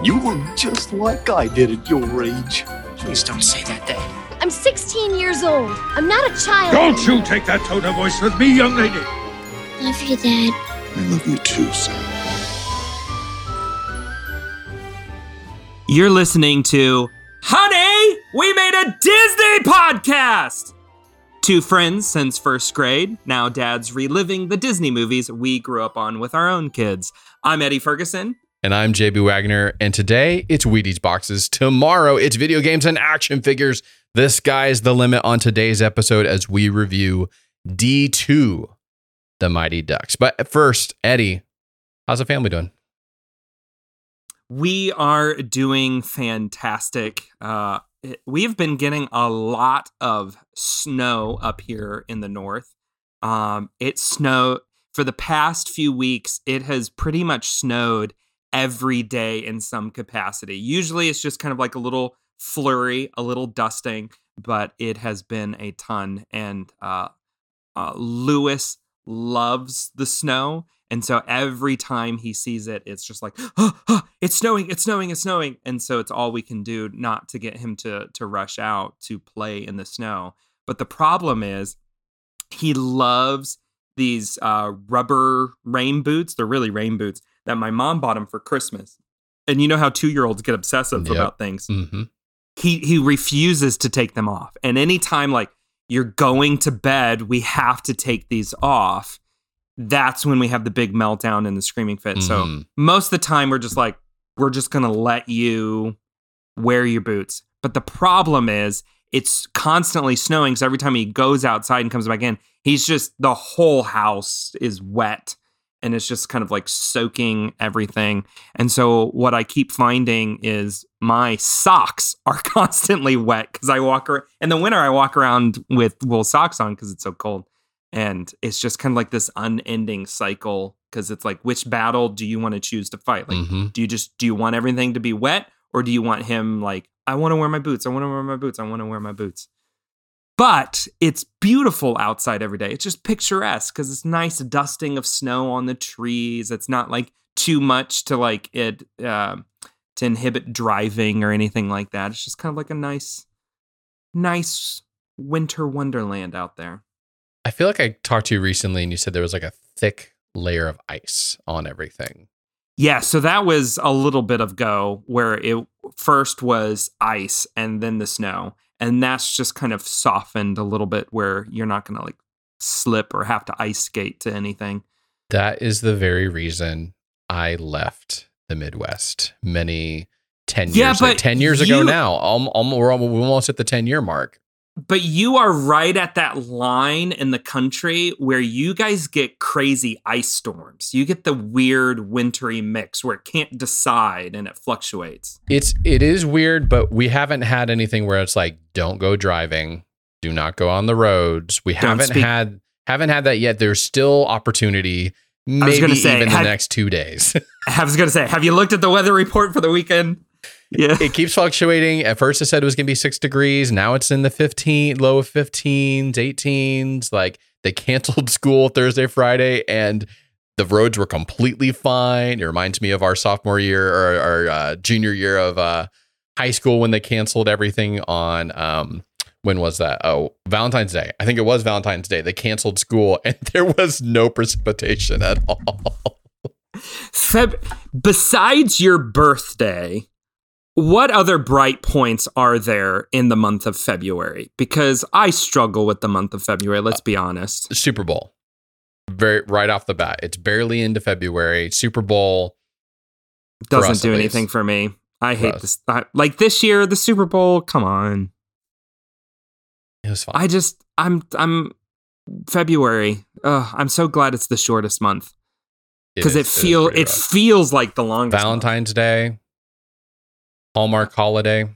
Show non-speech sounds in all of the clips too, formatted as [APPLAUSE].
You look just like I did at your age. Please don't say that, Dad. I'm 16 years old. I'm not a child. Don't you take that tone of voice with me, young lady. Love you, Dad. I love you too, son. You're listening to Honey, we made a Disney podcast! Two friends since first grade. Now dad's reliving the Disney movies we grew up on with our own kids. I'm Eddie Ferguson. And I'm JB Wagner. And today it's Wheaties boxes. Tomorrow it's video games and action figures. The sky's the limit on today's episode as we review D2, The Mighty Ducks. But first, Eddie, how's the family doing? We are doing fantastic. Uh, we've been getting a lot of snow up here in the north. Um, it snowed for the past few weeks. It has pretty much snowed every day in some capacity. Usually it's just kind of like a little flurry, a little dusting, but it has been a ton. And uh, uh, Lewis loves the snow. And so every time he sees it, it's just like, oh, oh, [GASPS] it's snowing, it's snowing, it's snowing. And so it's all we can do not to get him to to rush out to play in the snow. But the problem is he loves these uh, rubber rain boots. They're really rain boots that my mom bought him for Christmas. And you know how two year olds get obsessive Yep. about things Mm-hmm. he he refuses to take them off. And anytime like you're going to bed, we have to take these off. That's when we have the big meltdown and the screaming fit. So Mhm. most of the time we're just like we're just to let you wear your boots. But the problem is it's constantly snowing so every time he goes outside and comes back in, he's just the whole house is wet and it's just kind of like soaking everything. And so what I keep finding is my socks [LAUGHS] are constantly wet because I walk around in the winter. I walk around with wool socks on because it's so cold, and it's just kind of like this unending cycle. Because it's like, which battle do you want to choose to fight? Like, Mhm. do you just do you want everything to be wet, or do you want him like, I want to wear my boots. I want to wear my boots. I want to wear my boots. But it's beautiful outside every day. It's just picturesque because it's nice dusting of snow on the trees. It's not like too much to like it uh, to inhibit driving or anything like that. It's just kind of like a nice, nice winter wonderland out there. I feel like I talked to you recently and you said there was like a thick layer of ice on everything. Yeah, so that was a little bit of go where it first was ice and then the snow. And that's just kind of softened a little bit where you're not going to like slip or have to ice skate to anything. That is the very reason I left the Midwest many 10 Yeah, years but 10 years ago now. Alm- alm- we're almost at the 10 year mark. But you are right at that line in the country where you guys get crazy ice storms. You get the weird wintry mix where it can't decide and it fluctuates. It's it is weird, but we haven't had anything where it's like don't go driving, do not go on the roads. We Don't haven't speak- had haven't had that yet. There's still opportunity. was Maybe say, even had- the next two days. [LAUGHS] I was going to say, have you looked at the weather report for the weekend? Yeah. it keeps fluctuating. At first, it said it was going to be six degrees. Now it's in the 15, low of 15s, 18s. Like they canceled [LAUGHS] school Thursday, Friday, and the roads were completely fine. It reminds me of our sophomore year or our uh, junior year of uh, high school when they canceled everything on. Um, when was that? Oh, Valentine's Day. I think it was Valentine's Day. They canceled school [LAUGHS] and there was no precipitation at all. Feb- besides your birthday, what other bright points are there in the month of February? Because I struggle with the month of February, let's be honest. Super Bowl. Very right off the bat. It's barely into February. Super Bowl. Doesn't do anything for me. I hate this. I, like this year, the Super Bowl, come on. It was fine. I just, I'm, I'm, February. Ugh, I'm so glad it's the shortest month because it, is- is feel pretty it rough. feels like the longest. month. Valentine's Day, Hallmark holiday.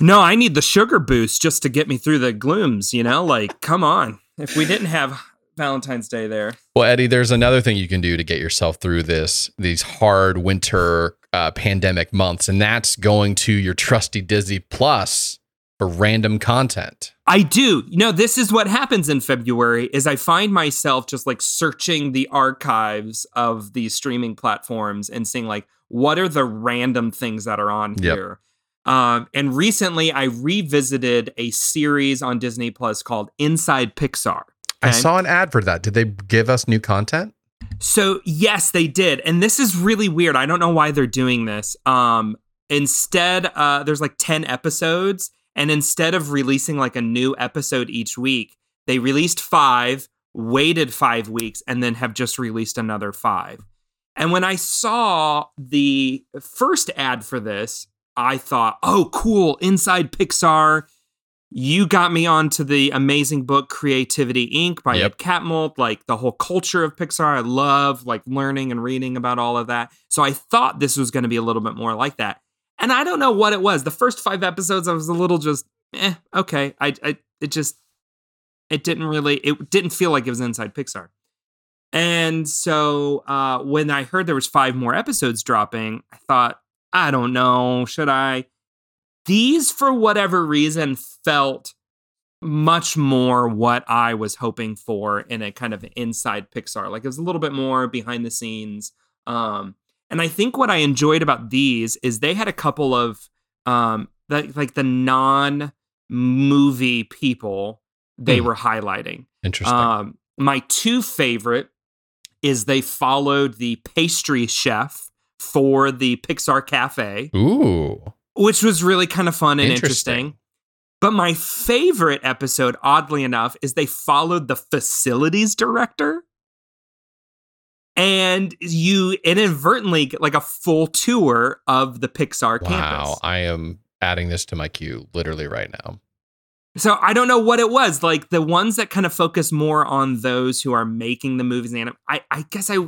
No, I need the sugar boost just to get me through the glooms, you know? Like, come on. If we didn't have Valentine's Day there. Well, Eddie, there's another thing you can do to get yourself through this these hard winter uh, pandemic months, and that's going to your trusty Disney Plus for random content. I do. You know, this is what happens in February is I find myself just like searching the archives of these streaming platforms and seeing like what are the random things that are on Yep. here. Um, and recently I revisited a series on Disney Plus called Inside Pixar. I saw an ad for that. Did they give us new content? So yes, they did, and this is really weird. I don't know why they're doing this. Um, instead, uh, there's like ten episodes, and instead of releasing like a new episode each week, they released five, waited five weeks, and then have just released another five. And when I saw the first ad for this, I thought, "Oh, cool! Inside Pixar." You got me onto the amazing book Creativity Inc. by Yep. Ed Catmull, like the whole culture of Pixar. I love like learning and reading about all of that. So I thought this was going to be a little bit more like that. And I don't know what it was. The first five episodes, I was a little just, eh, okay. I, I, it just, it didn't really, it didn't feel like it was inside Pixar. And so uh, when I heard there was five more episodes dropping, I thought, I don't know, should I? These, for whatever reason, felt much more what I was hoping for in a kind of inside Pixar. Like it was a little bit more behind the scenes. Um, and I think what I enjoyed about these is they had a couple of um, that like the non movie people they Hmm. were highlighting. Interesting. Um, my two favorite is they followed the pastry chef for the Pixar Cafe, Ooh. which was really kind of fun and Interesting. interesting. But my favorite episode, oddly enough, is they followed the facilities director. And you inadvertently get like a full tour of the Pixar Wow. campus. Wow, I am adding this to my queue literally right now. So I don't know what it was. Like the ones that kind of focus more on those who are making the movies and anim- I I guess I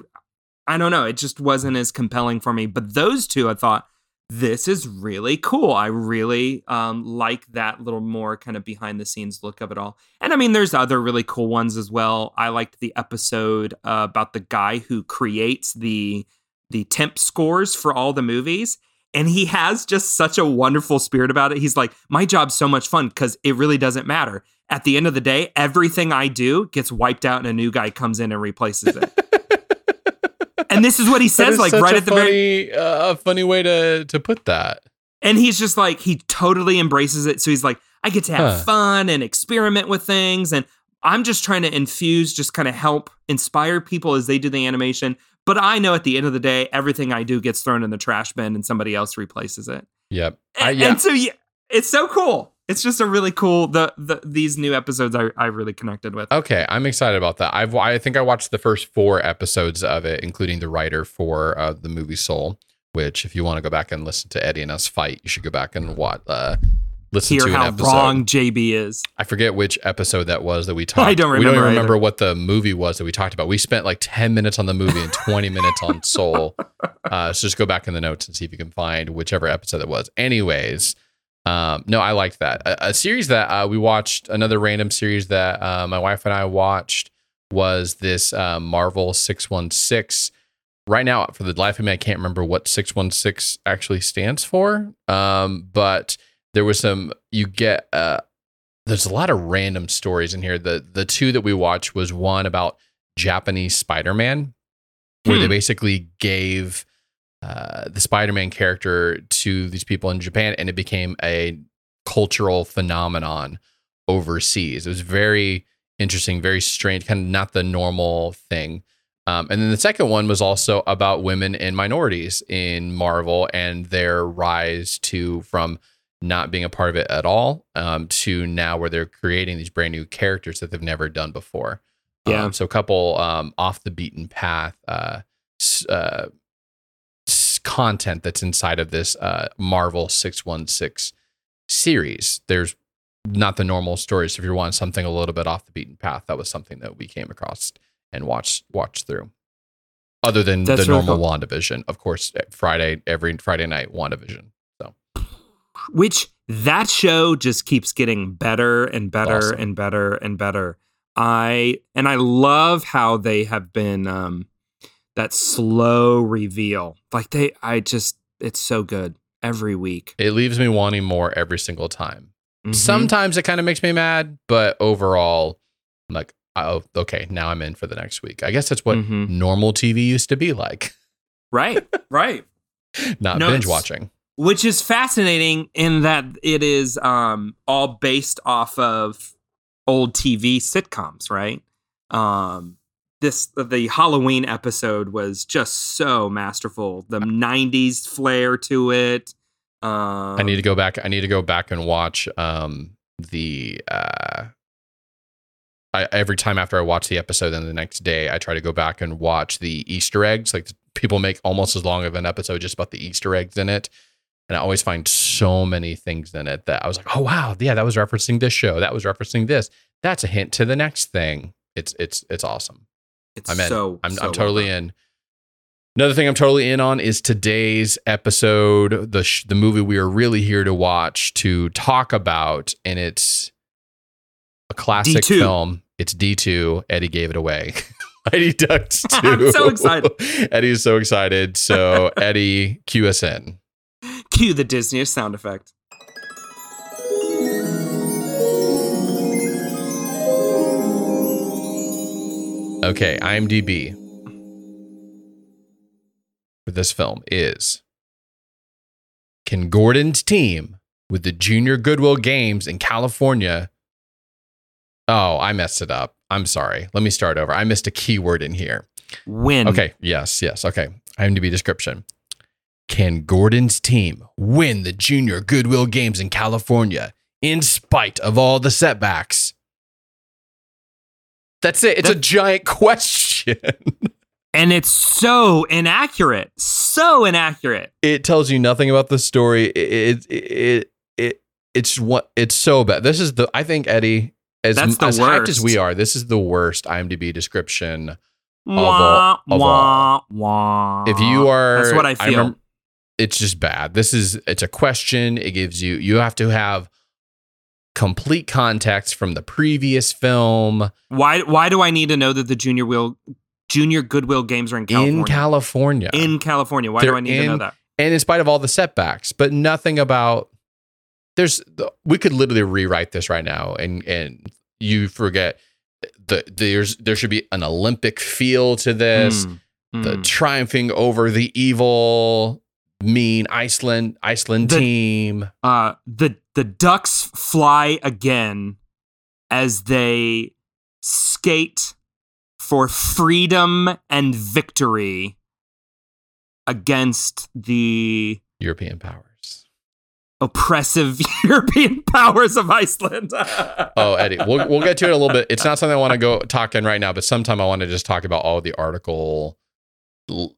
I don't know. It just wasn't as compelling for me. But those two I thought this is really cool. I really um, like that little more kind of behind the scenes look of it all. And I mean, there's other really cool ones as well. I liked the episode uh, about the guy who creates the the temp scores for all the movies. And he has just such a wonderful spirit about it. He's like, my job's so much fun because it really doesn't matter. At the end of the day, everything I do gets wiped out and a new guy comes in and replaces it. [LAUGHS] and this is what he says, like right at the funny, very uh, a funny way to to put that. and he's just like he totally embraces it so he's like i get to have Huh. fun and experiment with things and i'm just trying to infuse just kind of help inspire people as they do the animation but i know at the end of the day everything i do gets thrown in the trash bin and somebody else replaces it Yep. and, I, yeah. and so yeah it's so cool it's just a really cool the, the these new episodes I, I really connected with Okay, I'm excited about that. I've I think I watched the first four episodes of it, including the writer for uh, the movie Soul. Which, if you want to go back and listen to Eddie and us fight, you should go back and watch. Uh, listen hear to an how episode. wrong jb is I forget which episode that was that we [LAUGHS] talked. I don't We don't remember even either. remember what the movie was that we talked about. We spent like 10 minutes on the movie and 20 minutes on [LAUGHS] Soul. Uh, so just go back in the notes and see if you can find whichever episode it was. Anyways, um, no, I liked that. A, a series that uh, we watched, another random series that uh, my wife and I watched was this uh, Marvel 616. Right now, for the life of me, I can't remember what 616 actually stands for. Um, but there was some, you get, uh, there's a lot of random stories in here. The the two that we watched was one about Japanese Spider-Man, where they Hmm. basically gave uh, the Spider-Man character to these people in Japan, and it became a cultural phenomenon overseas. It was very interesting, very strange, kind of not the normal thing. Um, and then the second one was also about women and minorities in Marvel and their rise to from not being a part of it at all um, to now where they're creating these brand new characters that they've never done before. Yeah. Um, so a couple um, off the beaten path uh, uh, content that's inside of this uh, Marvel 616 series. There's not the normal stories. So if you're wanting something a little bit off the beaten path, that was something that we came across and watched watched through. Other than That's the normal cool. WandaVision, of course, Friday every Friday night WandaVision. Which that show just keeps getting better and better Awesome. and better and better. I and I love how they have been um that slow reveal. Like they I just it's so good every week. it leaves me wanting more every single time. Mhm. Sometimes it kind of makes me mad, but overall, I'm like, oh, okay, now I'm in for the next week. I guess that's what Mhm. normal TV used to be like, right, right. [LAUGHS] not No, binge watching. Which is fascinating in that it is um, all based off of old TV sitcoms, right? Um, this the Halloween episode was just so masterful. The '90s flair to it. Um, I need to go back. I need to go back and watch um, the. Uh, I, every time after I watch the episode, and the next day I try to go back and watch the Easter eggs. Like people make almost as long of an episode just about the Easter eggs in it, and I always find so many things in it that I was like, oh wow, yeah, that was referencing this show. That was referencing this. That's a hint to the next thing. It's it's it's awesome. It's I'm in. so I'm, so I'm totally done. in. Another thing I'm totally in on is today's episode, the sh- the movie we are really here to watch to talk about, and it's a classic D2. film. It's D2. Eddie gave it away. [LAUGHS] Eddie Ducks 2. [LAUGHS] I'm so excited. [LAUGHS] Eddie's so excited. So Eddie, QSN. Cue the Disney sound effect. Okay, IMDb for this film is Can Gordon's team with the Junior Goodwill Games in California? Oh, I messed it up. I'm sorry. Let me start over. I missed a keyword in here. Win. Okay, yes, yes. Okay, IMDb description. Can Gordon's team win the Junior Goodwill Games in California in spite of all the setbacks? That's it. It's a giant [LAUGHS] question. And it's so inaccurate. So inaccurate. it tells you nothing about the story. It it it, it it's what it's so bad. This is the I think Eddie as That's the as hyped as we are. This is the worst IMDb description. Wah, all- of wah, wah. If you are, That's what I feel. remember- it's just bad. This is it's a question. It gives you you have to have complete context from the previous film why why do I need to know that the junior will junior goodwill games are in California? in California. In California. Why They're do I need to know that? and in spite of all the setbacks, but nothing about there's we could literally rewrite this right now and and you forget the there's there should be an Olympic feel to this, Mm, the mm. triumphing over the evil mean Iceland Iceland The- team. uh the the ducks fly again as they skate for freedom and victory against the European powers. oppressive [LAUGHS] European powers of Iceland. [LAUGHS] Oh, Eddie, we'll we'll get to it a little bit. It's not something I want to go talk in right now, but sometime I want to just talk about all the article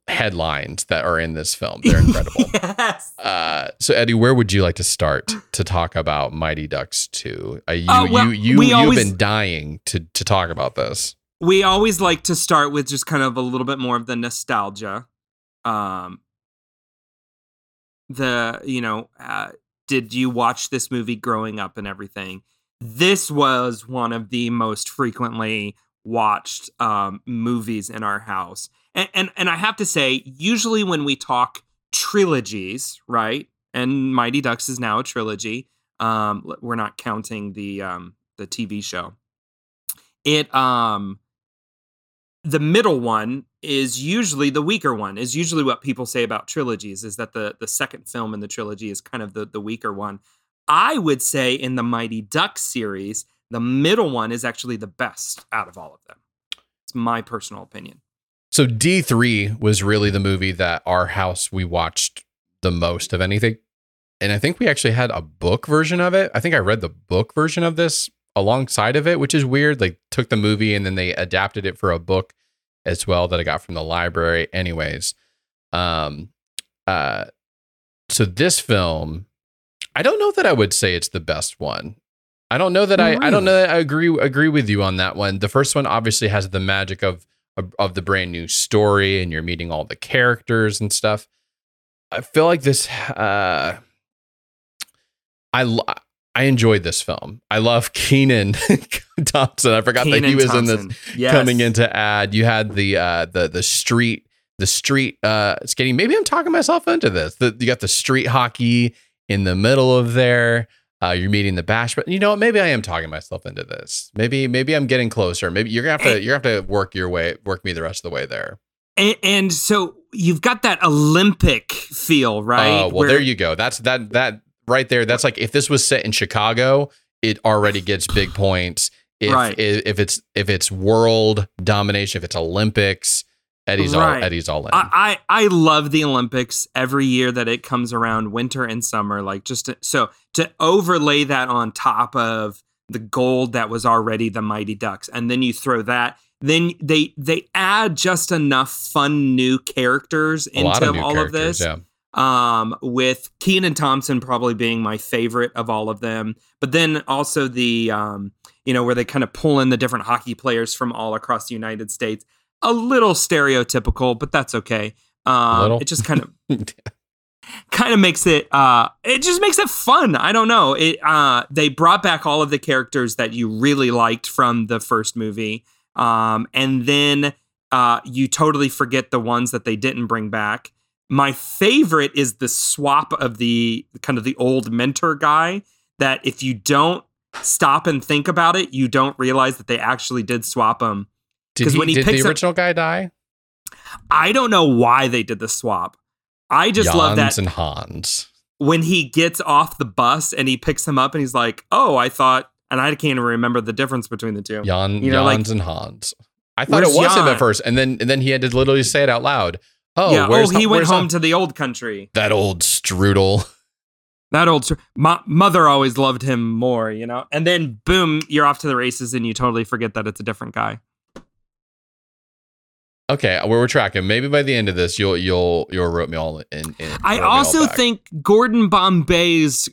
headlines that are in this film. [LAUGHS] They're incredible. yes. Uh, so Eddie, where would you like to start to talk about Mighty Ducks 2? Uh, you, Uh, well, you, you, we you've been dying to, to talk about this. we always like to start with just kind of a little bit more of the nostalgia um the you know uh, did you watch this movie growing up and everything this was one of the most frequently watched um movies in our house and and, and i have to say usually when we talk trilogies right and mighty ducks is now a trilogy um we're not counting the um the tv show. It um the middle one is usually the weaker one is usually what people say about trilogies is that the the second film in the trilogy is kind of the the weaker one. I would say in the mighty ducks series the middle one is actually the best out of all of them. It's my personal opinion So D3 was really the movie that our house we watched the most of anything. And I think we actually had a book version of it. I think I read the book version of this alongside of it, which is weird. Like took the movie and then they adapted it for a book as well that I got from the library. Anyways, um uh so this film I don't know that I would say it's the best one. I don't know that I I don't know that I agree agree with you on that one. The first one obviously has the magic of of, the brand new story and you're meeting all the characters and stuff. I feel like this uh I lo- I enjoyed this film. I love [LAUGHS] Kenan [LAUGHS] Thompson. I forgot that he Kenan was in this Yes. coming in to add. You had the uh the the street the street uh skating. Maybe I'm talking myself into this. The, you got the street hockey in the middle of there. Uh, you're meeting the bash, but you know what? Maybe I am talking myself into this. Maybe maybe I'm getting closer. Maybe you're gonna have to you're gonna have to work your way work me the rest of the way there. And, and so you've got that Olympic feel, right? Oh well, Where- there you go. That's that that right there. That's like if this was set in Chicago, it already gets big points. If Right. if, if it's if it's world domination, if it's Olympics, Eddie's all Right. Eddie's all in. I, I I love the Olympics every year that it comes around, winter and summer. Like just to, so to overlay that on top of the gold that was already the Mighty Ducks, and then you throw that, then they they add just enough fun new characters into of new all of this. Yeah. um, with Kenan Thompson probably being my favorite of all of them. But then also the, um, you know, where they kind of pull in the different hockey players from all across the United States. A little stereotypical, but that's okay. Um? It just kind of [LAUGHS] kind of makes it uh it just makes it fun. I don't know. It uh they brought back all of the characters that you really liked from the first movie um and then uh you totally forget the ones that they didn't bring back. My favorite is the swap of the kind of the old mentor guy that if you don't stop and think about it you don't realize that they actually did swap him Did, he, when he did picks the up- original guy die? i don't know why they did the swap i just love that Jans and Hans. when he gets off the bus and he picks him up and he's like, "Oh, I thought," and I can't even remember the difference between the two. Jan, You know, like- Jans and Hans. I thought it was him at first, and then and then he had to literally say it out loud. Oh, yeah. Oh, he went home to the old country. that old strudel. That old. My mother always loved him more, you know. And then boom, you're off to the races, and you totally forget that it's a different guy. Okay, uh, where we're tracking. Maybe by the end of this, you'll you'll you'll rope me all in. in I rope me all also think Gordon Bombay's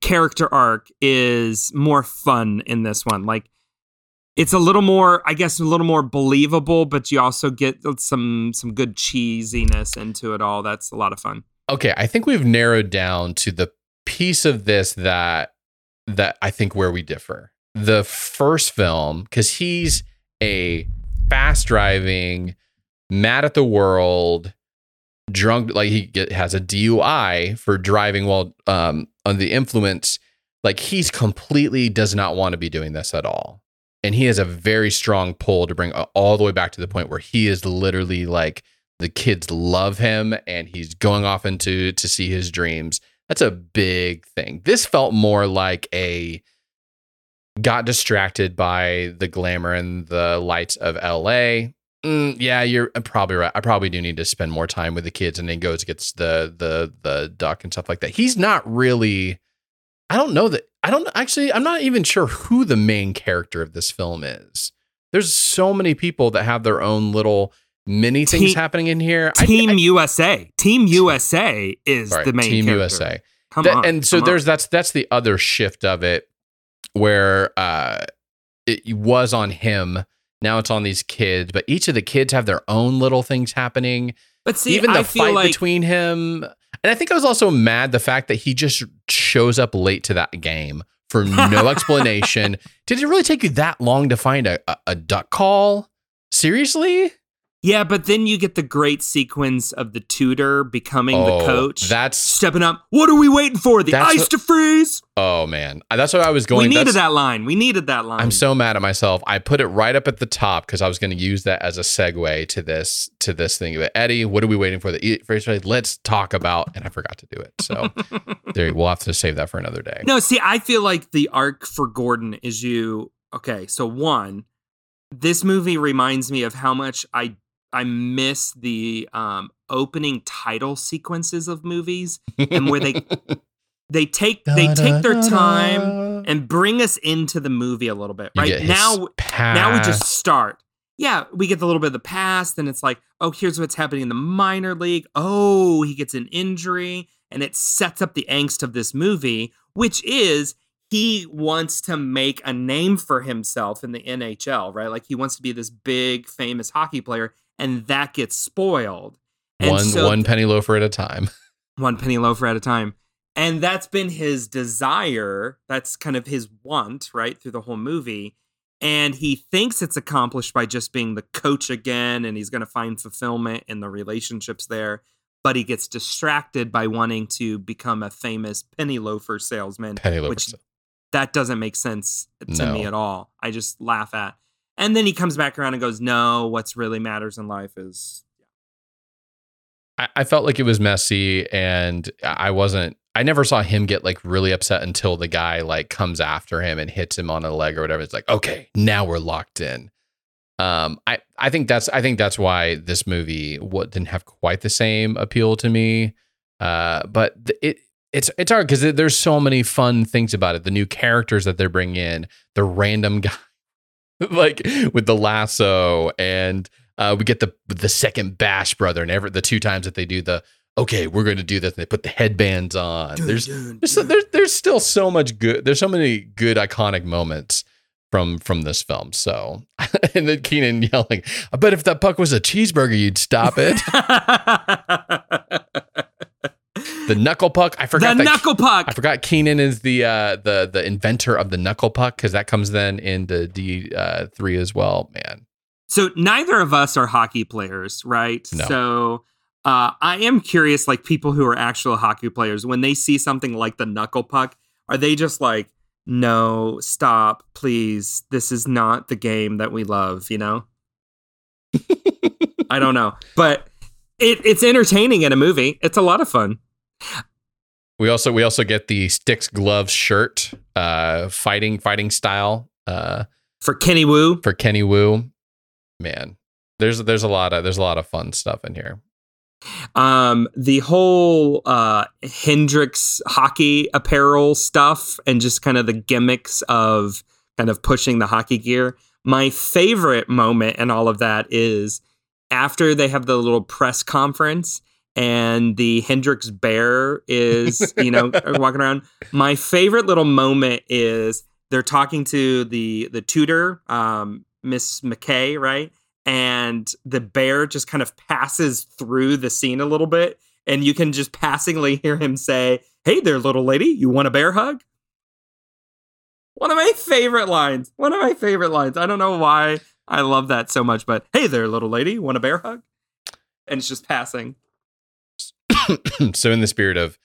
character arc is more fun in this one. Like it's a little more, I guess, a little more believable, but you also get some some good cheesiness into it all. That's a lot of fun. okay. I think we've narrowed down to the piece of this that that I think where we differ. The first film, because he's a fast driving, mad at the world, drunk. Like he get, has a DUI for driving while um, under the influence. Like he's completely does not want to be doing this at all. And he has a very strong pull to bring all the way back to the point where he is literally like the kids love him and he's going off into to see his dreams. That's a big thing. This felt more like a got distracted by the glamour and the lights of LA. Mm, yeah, you're probably right. I probably do need to spend more time with the kids, and then goes gets the the the duck and stuff like that. He's not really. I don't know that. I don't actually. I'm not even sure who the main character of this film is. There's so many people that have their own little mini things Team- happening in here. Team I- USA. Team USA is Sorry, the main Team character. USA. Come That- on. and so come on. there's that's that's the other shift of it where uh it was on him now it's on these kids but each of the kids have their own little things happening. But see, even the I feel fight like between him and i think i was also mad the fact that he just shows up late to that game for no [LAUGHS] explanation. Did it really take you that long to find a, a, a duck call? Seriously yeah, but then you get the great sequence of the tutor becoming Oh, the coach, that's stepping up. What are we waiting for? The ice what- to freeze. oh man uh, that's what i was going we needed that line. We needed that line. I'm so mad at myself. I put it right up at the top because I was going to use that as a segue to this to this thing. But Eddie, what are we waiting for? The first trade? Let's talk about. And I forgot to do it. So [LAUGHS] there, we'll have to save that for another day. No, see, I feel like the arc for Gordon is you. Okay, so one, this movie reminds me of how much I I miss the um, opening title sequences of movies and where they [LAUGHS] they take they take their time and bring us into the movie a little bit. Right get his now, now we just start. Yeah, we get the little bit of the past, and it's like, oh, here's what's happening in the minor league. Oh, he gets an injury, and it sets up the angst of this movie, which is he wants to make a name for himself in the NHL, right? Like he wants to be this big, famous hockey player, and that gets spoiled. And one so one penny loafer at a time. [LAUGHS] one penny loafer at a time. And that's been his desire. That's kind of his want, right, through the whole movie. And he thinks it's accomplished by just being the coach again, and he's going to find fulfillment in the relationships there. But he gets distracted by wanting to become a famous penny loafer salesman, Penny loafer. which that doesn't make sense to me at all. I just laugh at. And then he comes back around and goes, "No, what's really matters in life is I, felt like it was messy and I wasn't I never saw him get like really upset until the guy like comes after him and hits him on the leg or whatever. It's like, okay, now we're locked in. Um, I, I think that's I think that's why this movie what didn't have quite the same appeal to me. Uh, but it it's it's hard because there's so many fun things about it. The new characters that they're bringing in, the random [LAUGHS] guy [LAUGHS] like with the lasso, and uh, we get the the second Bash brother, and ever the two times that they do the okay, we're going to do this, and they put the headbands on. There's there's, so, there's there's still so much good. There's so many good iconic moments from from this film. So, [LAUGHS] and then Kenan yelling, "I bet if that puck was a cheeseburger, you'd stop it." [LAUGHS] the knuckle puck. I forgot that. knuckle puck." I forgot Kenan is the uh, the the inventor of the knuckle puck because that comes then into D uh, three as well. Man, So neither of us are hockey players, right? No. So uh, I am curious, like people who are actual hockey players, when they see something like the knuckle puck, are they just like, "No, stop, please. This is not the game that we love," you know? [LAUGHS] I don't know, but it, it's entertaining in a movie. It's a lot of fun. We also we also get the sticks gloves shirt, uh, fighting fighting style uh, For Kenny Wu, for Kenny Wu. Man, there's there's a lot of there's a lot of fun stuff in here. um, the whole uh, Hendrix hockey apparel stuff and just kind of the gimmicks of kind of pushing the hockey gear. My favorite moment in all of that is after they have the little press conference and the Hendrix bear is, you know, [LAUGHS] walking around. My favorite little moment is they're talking to the the tutor, um, Miss McKay, right? And the bear just kind of passes through the scene a little bit, and you can just passingly hear him say, "Hey there, little lady, you want a bear hug?" One of my favorite lines. One of my favorite lines. I don't know why I love that so much, but hey there, little lady, want a bear hug? And it's just passing. [COUGHS] so in the spirit of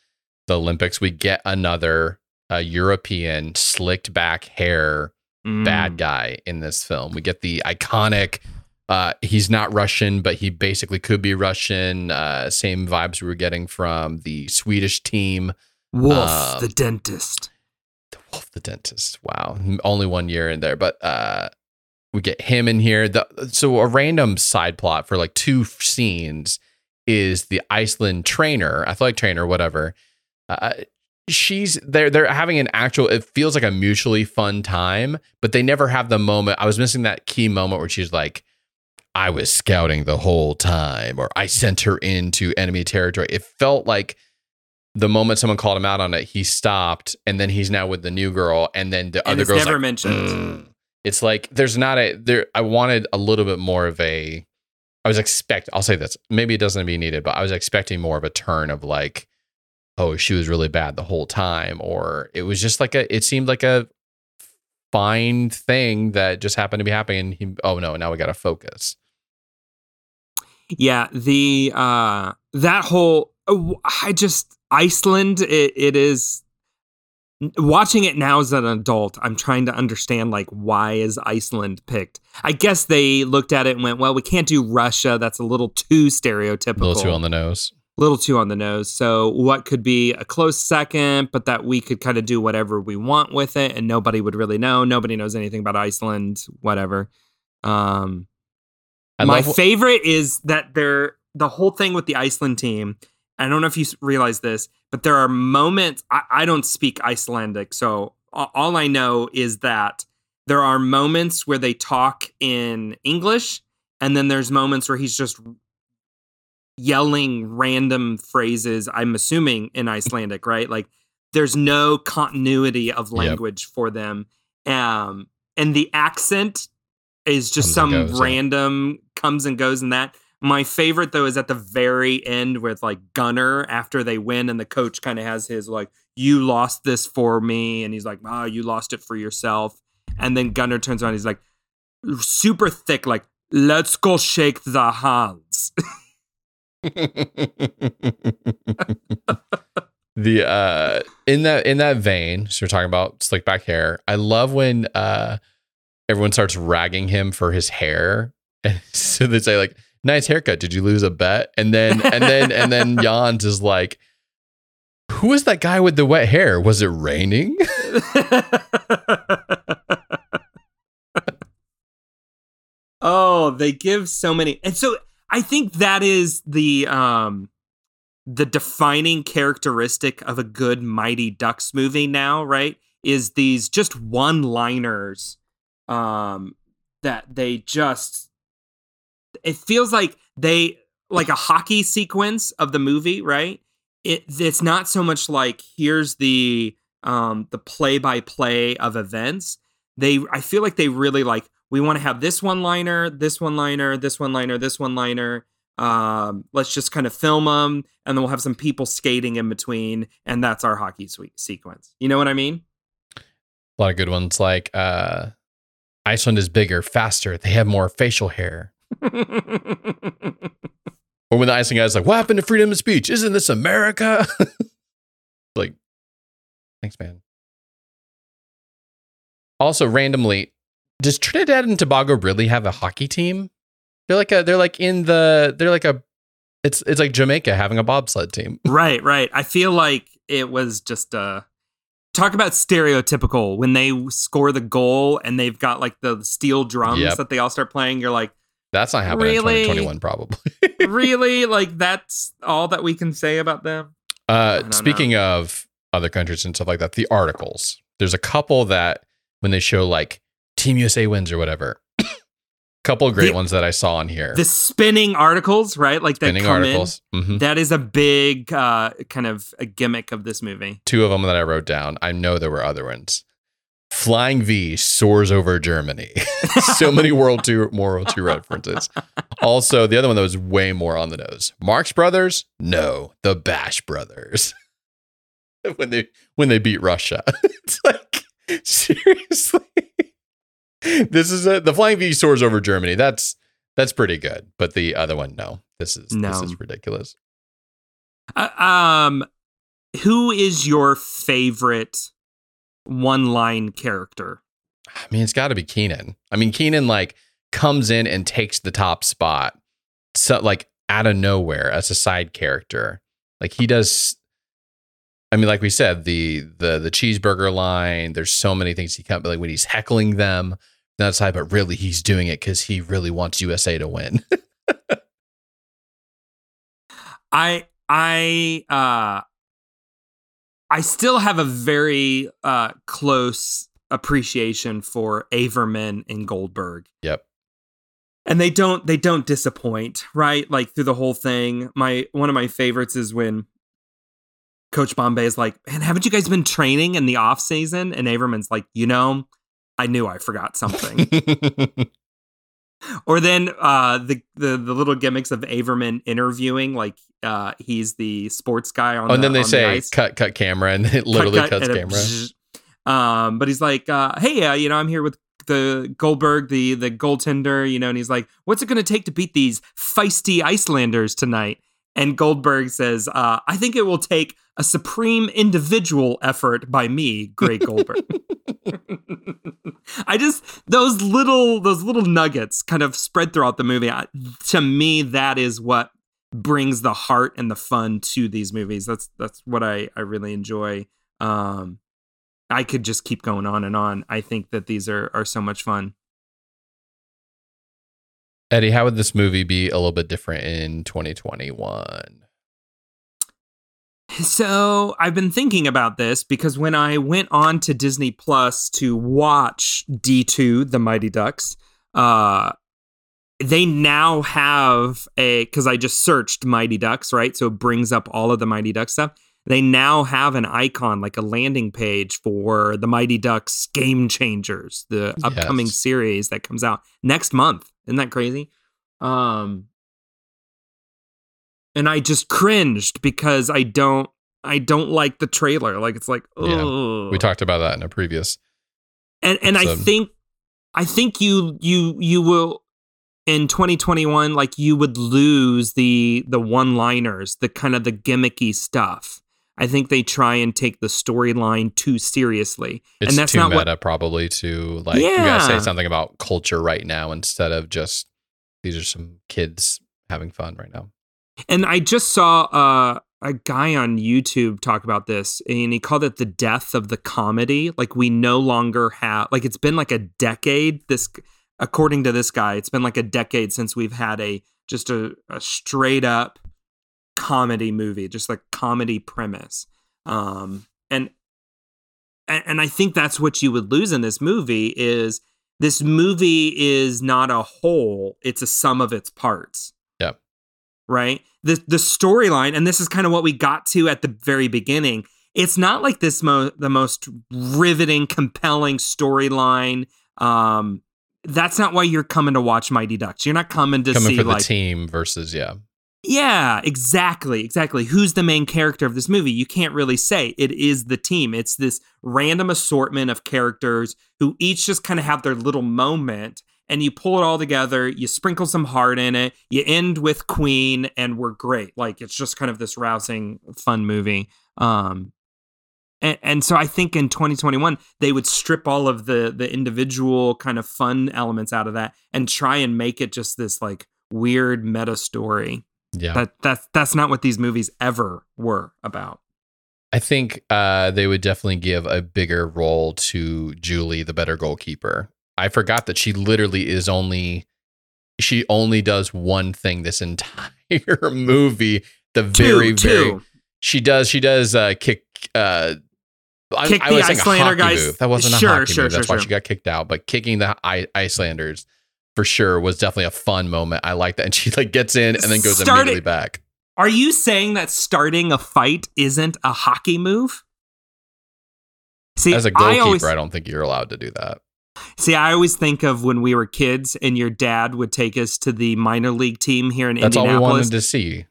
the Olympics, we get another uh, European slicked back hair Mm. bad guy in this film. We get the iconic. Uh, he's not Russian, but he basically could be Russian. Uh, same vibes we were getting from the Swedish team. Wolf, Um, the dentist. The Wolf the Dentist. Wow, only one year in there, but uh, we get him in here. The, so a random side plot for like two scenes is the Iceland trainer, athletic trainer, whatever. Uh, she's they're they're having an actual. It feels like a mutually fun time, but they never have the moment. I was missing that key moment where she's like. I was scouting the whole time, or I sent her into enemy territory. It felt like the moment someone called him out on it, he stopped, and then he's now with the new girl, and then the And other it's girl's never like, mentioned. "Mm." It's like there's not a there. I wanted a little bit more of a. I was expect. I'll say this. Maybe it doesn't be needed, but I was expecting more of a turn of like, oh, she was really bad the whole time, or it was just like a. It seemed like a fine thing that just happened to be happening. He, oh no, now we got to focus. Yeah, the uh that whole uh, I just Iceland it, it is watching it now as an adult I'm trying to understand like why is Iceland picked. I guess they looked at it and went, well, we can't do Russia. That's a little too stereotypical. A little too on the nose. A little too on the nose. So what could be a close second, but that we could kind of do whatever we want with it and nobody would really know. Nobody knows anything about Iceland, whatever. Um I my love favorite is that they're the whole thing with the Iceland team. I don't know if you realize this, but there are moments. I, I don't speak Icelandic, so all I know is that there are moments where they talk in English, and then there's moments where he's just yelling random phrases. I'm assuming in Icelandic, right? Like there's no continuity of Yep. language for them, um, and the accent is just Comes some goes, yeah. random comes and goes in that. My favorite though is at the very end with like Gunnar after they win and the coach kind of has his like you lost this for me and he's like oh you lost it for yourself and then Gunnar turns around he's like super thick like let's go shake the hands [LAUGHS] [LAUGHS] the uh in that in that vein, so we're talking about slick back hair. I love when uh everyone starts ragging him for his hair. And [LAUGHS] so they say like, nice haircut. Did you lose a bet? And then and then and then [LAUGHS] Jans is like, Who was that guy with the wet hair? Was it raining? [LAUGHS] oh, they give so many. And so I think that is the um the defining characteristic of a good Mighty Ducks movie now, right? Is these just one-liners um that they just it feels like they like a hockey sequence of the movie, right? It it's not so much like here's the um the play by play of events. They I feel like they really like we want to have this one liner, this one liner, this one liner, this one liner. Um, let's just kind of film them, and then we'll have some people skating in between, and that's our hockey sequence. You know what I mean? A lot of good ones like uh Iceland is bigger, faster, they have more facial hair. Or when the Iceland guy's like, What happened to freedom of speech? Isn't this America? [LAUGHS] like, thanks, man. Also, randomly, does Trinidad and Tobago really have a hockey team? They're like a they're like in the they're like a it's it's like Jamaica having a bobsled team. [LAUGHS] right, right. I feel like it was just uh talk about stereotypical when they score the goal and they've got like the steel drums Yep. that they all start playing. You're like, That's not happening Really? in 2021, probably. [LAUGHS] really? Like that's all that we can say about them? Uh, speaking of other countries and stuff like that, the articles. There's a couple that when they show like Team USA wins or whatever. [COUGHS] couple of great The- ones that I saw on here. The spinning articles, right? Like Spinning that come articles. in. Mhm. That is a big uh, kind of a gimmick of this movie. Two of them that I wrote down. I know there were other ones. Flying V soars over Germany. [LAUGHS] so many World Two World Two references. Also, the other one that was way more on the nose. Marx Brothers? No, the Bash Brothers. [LAUGHS] when they when they beat Russia. [LAUGHS] it's like seriously. this is a the Flying V soars over Germany. That's that's pretty good. But the other one, no. This is this is ridiculous. Uh, um, who is your favorite one-line character? I mean, it's got to be Kenan. I mean, Kenan like comes in and takes the top spot, so like out of nowhere as a side character. Like he does. I mean, like we said, the the the cheeseburger line. There's so many things he can't. like when he's heckling them. That side, but really he's doing it because he really wants USA to win. [LAUGHS] I I uh I still have a very uh close appreciation for Averman and Goldberg. yep. And they don't they don't disappoint, right? Like through the whole thing. My one of my favorites is when Coach Bombay is like, Man, haven't you guys been training in the off season? And Averman's like, you know, I knew I forgot something. [LAUGHS] or then uh the, the the little gimmicks of Averman interviewing, like uh he's the sports guy on oh, and the, then they on the say cut cut camera, and [LAUGHS] it literally Cut, cut, cuts camera. Um, but he's like, uh, hey, uh, you know, I'm here with the Goldberg, the the goaltender, you know, and he's like, what's it going to take to beat these feisty Icelanders tonight? And Goldberg says, uh, I think it will take a supreme individual effort by me, Great [LAUGHS] Goldberg. I just those little those little nuggets kind of spread throughout the movie. I, to me, that is what brings the heart and the fun to these movies. That's that's what I I really enjoy. Um, I could just keep going on and on. I think that these are are so much fun. Eddie, how would this movie be a little bit different in 2021? So I've been thinking about this because when I went on to Disney Plus to watch D2, The Mighty Ducks, uh, they now have a because I just searched Mighty Ducks, right? So it brings up all of the Mighty Ducks stuff. They now have an icon, like a landing page for the Mighty Ducks Game Changers, the upcoming Yes. series that comes out next month. Isn't that crazy? Um, and I just cringed because I don't I don't like the trailer. Like it's like Yeah. We talked about that in a previous. and and I think I think you you you will in 2021 like you would lose the the one liners, the kind of the gimmicky stuff. I think they try and take the storyline too seriously. It's and that's too not meta, what probably to like you gotta say something about culture right now instead of just these are some kids having fun right now. And I just saw uh, a guy on YouTube talk about this, and he called it the death of the comedy. Like we no longer have, like it's been like a decade. This, according to this guy, it's been like a decade since we've had a just a, a straight up comedy movie, just like comedy premise. Um, and and I think that's what you would lose in this movie is this movie is not a whole; it's a sum of its parts Yep. right? The the storyline, and this is kind of what we got to at the very beginning. It's not like this mo- the most riveting, compelling storyline. Um, that's not why you're coming to watch Mighty Ducks. You're not coming to Coming see for the like team versus yeah. yeah, exactly, exactly. Who's the main character of this movie? You can't really say. It is the team. It's this random assortment of characters who each just kind of have their little moment, and you pull it all together. You sprinkle some heart in it. You end with Queen, and we're great. Like it's just kind of this rousing, fun movie. Um, and, and so I think in 2021 they would strip all of the the individual kind of fun elements out of that and try and make it just this like weird meta story. Yeah. That that's that's not what these movies ever were about. I think uh, they would definitely give a bigger role to Julie, the better goalkeeper. I forgot that she literally is only she only does one thing this entire [LAUGHS] movie. The very two, very two. she does she does uh, kick uh, I- Kick I the was saying a Icelander guys. Move. That wasn't a Sure, hockey sure, move. That's sure, why sure. she got kicked out. But kicking the I- Icelanders for sure was definitely a fun moment. I like that, and she like gets in and then goes Started- immediately back. Are you saying that starting a fight isn't a hockey move? See, As a goalkeeper, always, I don't think you're allowed to do that. See. I always think of when we were kids and your dad would take us to the minor league team here in That's all we Indianapolis. wanted to see.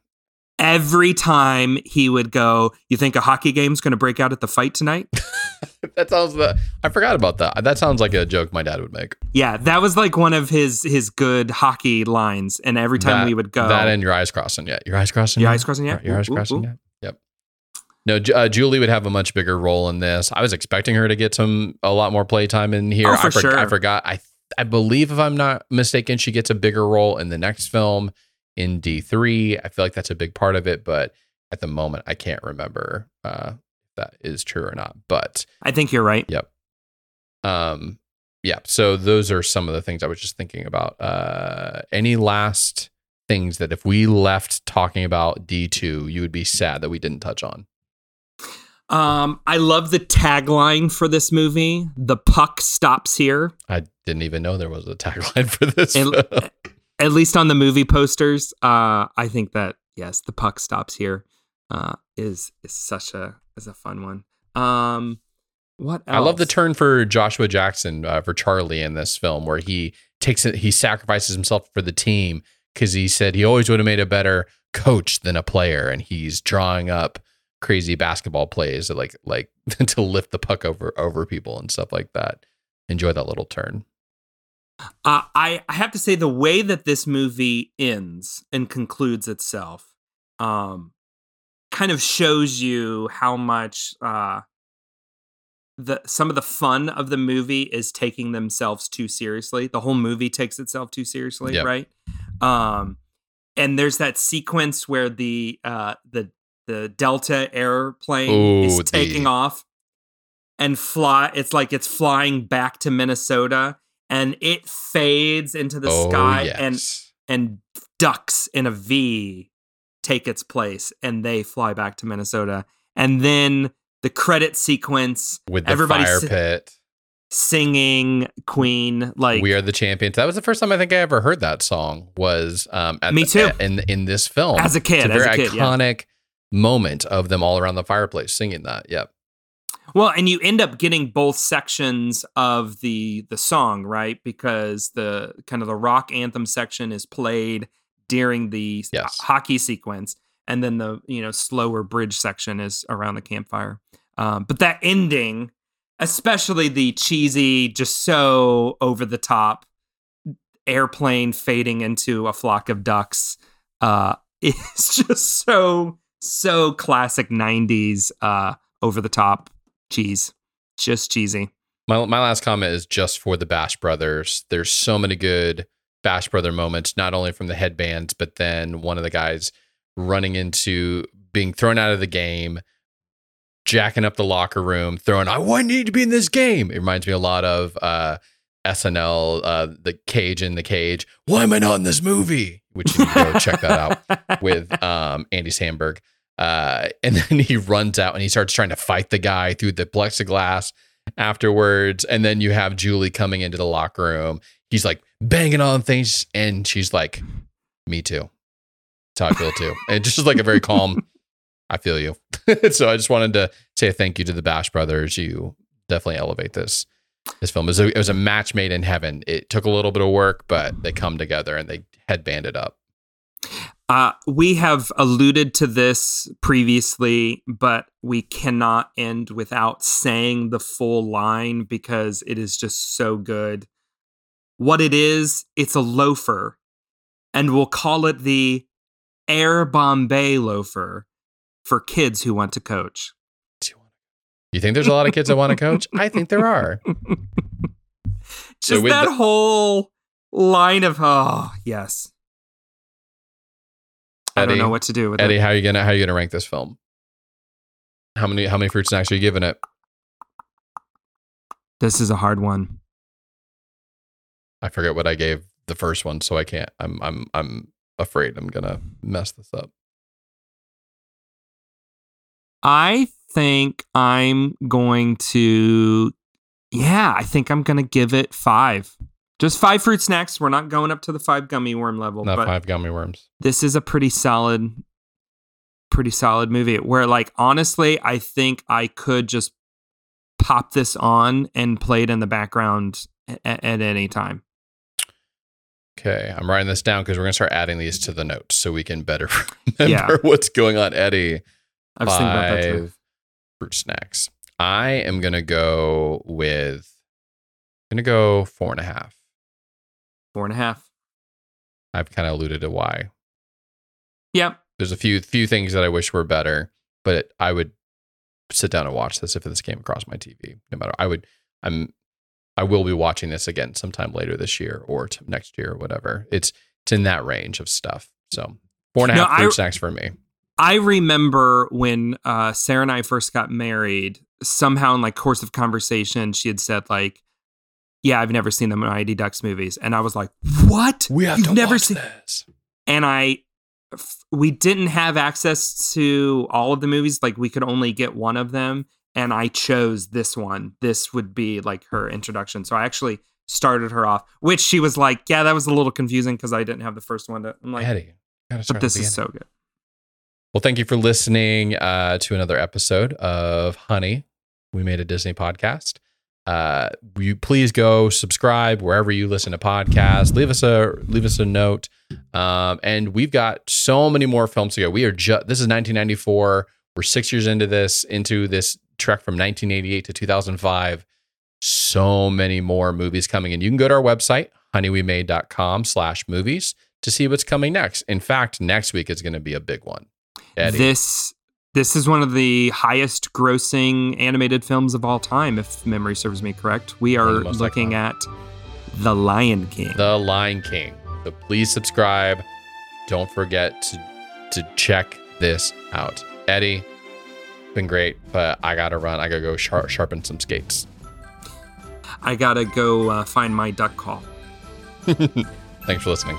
Every time he would go, "You think a hockey game's going to break out at the fight tonight?" [LAUGHS] that sounds the I forgot about that. That sounds like a joke my dad would make. yeah, that was like one of his his good hockey lines. And every time That- we would go, That and your eyes crossing yet. Your eyes crossing Your yet? eyes crossing yet? Your eyes Ooh, ooh, crossing ooh. yet? No, uh, Julie would have a much bigger role in this. I was expecting her to get some a lot more playtime in here. Oh, for I, for- sure. I forgot. I I believe if I'm not mistaken, she gets a bigger role in the next film in D3. I feel like that's a big part of it, but at the moment I can't remember uh, if that is true or not. But I think you're right. Yep. Um, yeah. So those are some of the things I was just thinking about. Uh, any last things that if we left talking about D two, you would be sad that we didn't touch on? Um, I love the tagline for this movie. The puck stops here. I didn't even know there was a tagline for this. Film. [LAUGHS] At least on the movie posters, uh, I think that yes, the puck stops here. Uh, is is such a is a fun one. Um, what else? I love the turn for Joshua Jackson uh, for Charlie in this film, where he takes it, he sacrifices himself for the team because he said he always would have made a better coach than a player, and he's drawing up crazy basketball plays that like like [LAUGHS] to lift the puck over over people and stuff like that. Enjoy that little turn. Uh, I I have to say the way that this movie ends and concludes itself, um, kind of shows you how much uh, the some of the fun of the movie is taking themselves too seriously. The whole movie takes itself too seriously, Yep. right? Um, and there's that sequence where the uh, the the Delta airplane Ooh, is the- taking off and fly. It's like it's flying back to Minnesota, and it fades into the oh sky, yes. and and ducks in a V take its place, and they fly back to Minnesota, and then the credit sequence, with the everybody fire si- pit. singing Queen, like we are the champions. That was the first time I think I ever heard that song. Was um, at Me the- too. in in this film As a kid, It's a as a very kid, yeah. Moment of them all around the fireplace singing that. Yep. Well, and you end up getting both sections of the the song, right? Because the kind of the rock anthem section is played during the Yes. hockey sequence, and then the you know slower bridge section is around the campfire. Um, but that ending, especially the cheesy, just so over the top airplane fading into a flock of ducks, uh, [LAUGHS] is just so so classic 90s uh over the top cheese. Just cheesy. My my last comment is just for the Bash Brothers. There's so many good Bash Brother moments, not only from the headbands, but then one of the guys running into being thrown out of the game, jacking up the locker room, throwing, I want need to be in this game. It reminds me a lot of uh, SNL, uh, the cage in the cage. Why am I not in this movie? Which you can go check that out [LAUGHS] with um, Andy Samberg. Uh, and [LAUGHS] then he runs out and he starts trying to fight the guy through the plexiglass afterwards. And then you have Julie coming into the locker room. He's like banging on things, and she's like, "Me too." That's how I feel too. And just like a very calm, I feel you. [LAUGHS] so I just wanted to say thank you to the Bash Brothers. You definitely elevate this this film. It was, a, it was a match made in heaven. It took a little bit of work, but they come together and they headbanded up. Uh, we have alluded to this previously, but we cannot end without saying the full line because it is just so good. What it is, it's a loafer, and we'll call it the Air Bombay loafer for kids who want to coach. You think there's a lot of kids that want to coach? I think there are. [LAUGHS] So Just with that the- whole line of oh yes. I don't know what to do with Eddie, it. how are you gonna how are you gonna rank this film? How many how many fruit snacks are you giving it? This is a hard one. I forget what I gave the first one, so I can't. I'm I'm I'm afraid I'm gonna mess this up. I think I'm going to, yeah, I think I'm going to give it five. Just five fruit snacks. We're not going up to the five gummy worm level, Not five gummy worms. this is a pretty solid, pretty solid movie. Where, like, honestly, I think I could just pop this on and play it in the background at, at any time. Okay, I'm writing this down because we're gonna start adding these to the notes so we can better [LAUGHS] remember Yeah. what's going on. Eddie, I was thinking about that too. fruit snacks. I am gonna go with. Gonna go four and a half. Four and a half. I've kind of alluded to why. Yep. There's a few few things that I wish were better, but I would sit down and watch this if this came across my TV. No matter, I would. I'm. I will be watching this again sometime later this year or next year or whatever. It's it's in that range of stuff. So four and a half No, fruit I- snacks for me. I remember when uh, Sarah and I first got married. Somehow, in like course of conversation, she had said like, "Yeah, I've never seen the Mighty Ducks movies," and I was like, "What? We have You've to never seen?" this. And I, f- we didn't have access to all of the movies. Like we could only get one of them, and I chose this one. This would be like her introduction. So I actually started her off, which she was like, "Yeah, that was a little confusing because I didn't have the first one." To, I'm like, Eddie, gotta start "But this is so good." Well, thank you for listening uh, to another episode of Honey. We made a Disney podcast. Uh, you please go subscribe wherever you listen to podcasts. Leave us a leave us a note. Um, and we've got so many more films to go. We are just this is 1994. We're six years into this into this trek from 1988 to 2005. So many more movies coming in. You can go to our website honeywemade.com slash movies to see what's coming next. In fact, next week is going to be a big one. Eddie. This this is one of the highest grossing animated films of all time, if memory serves me correct. We are looking at The Lion King. The Lion King. So please subscribe. Don't forget to to check this out. Eddie, been great, but I gotta run. I gotta go sharp, sharpen some skates. I gotta go uh, find my duck call. [LAUGHS] Thanks for listening.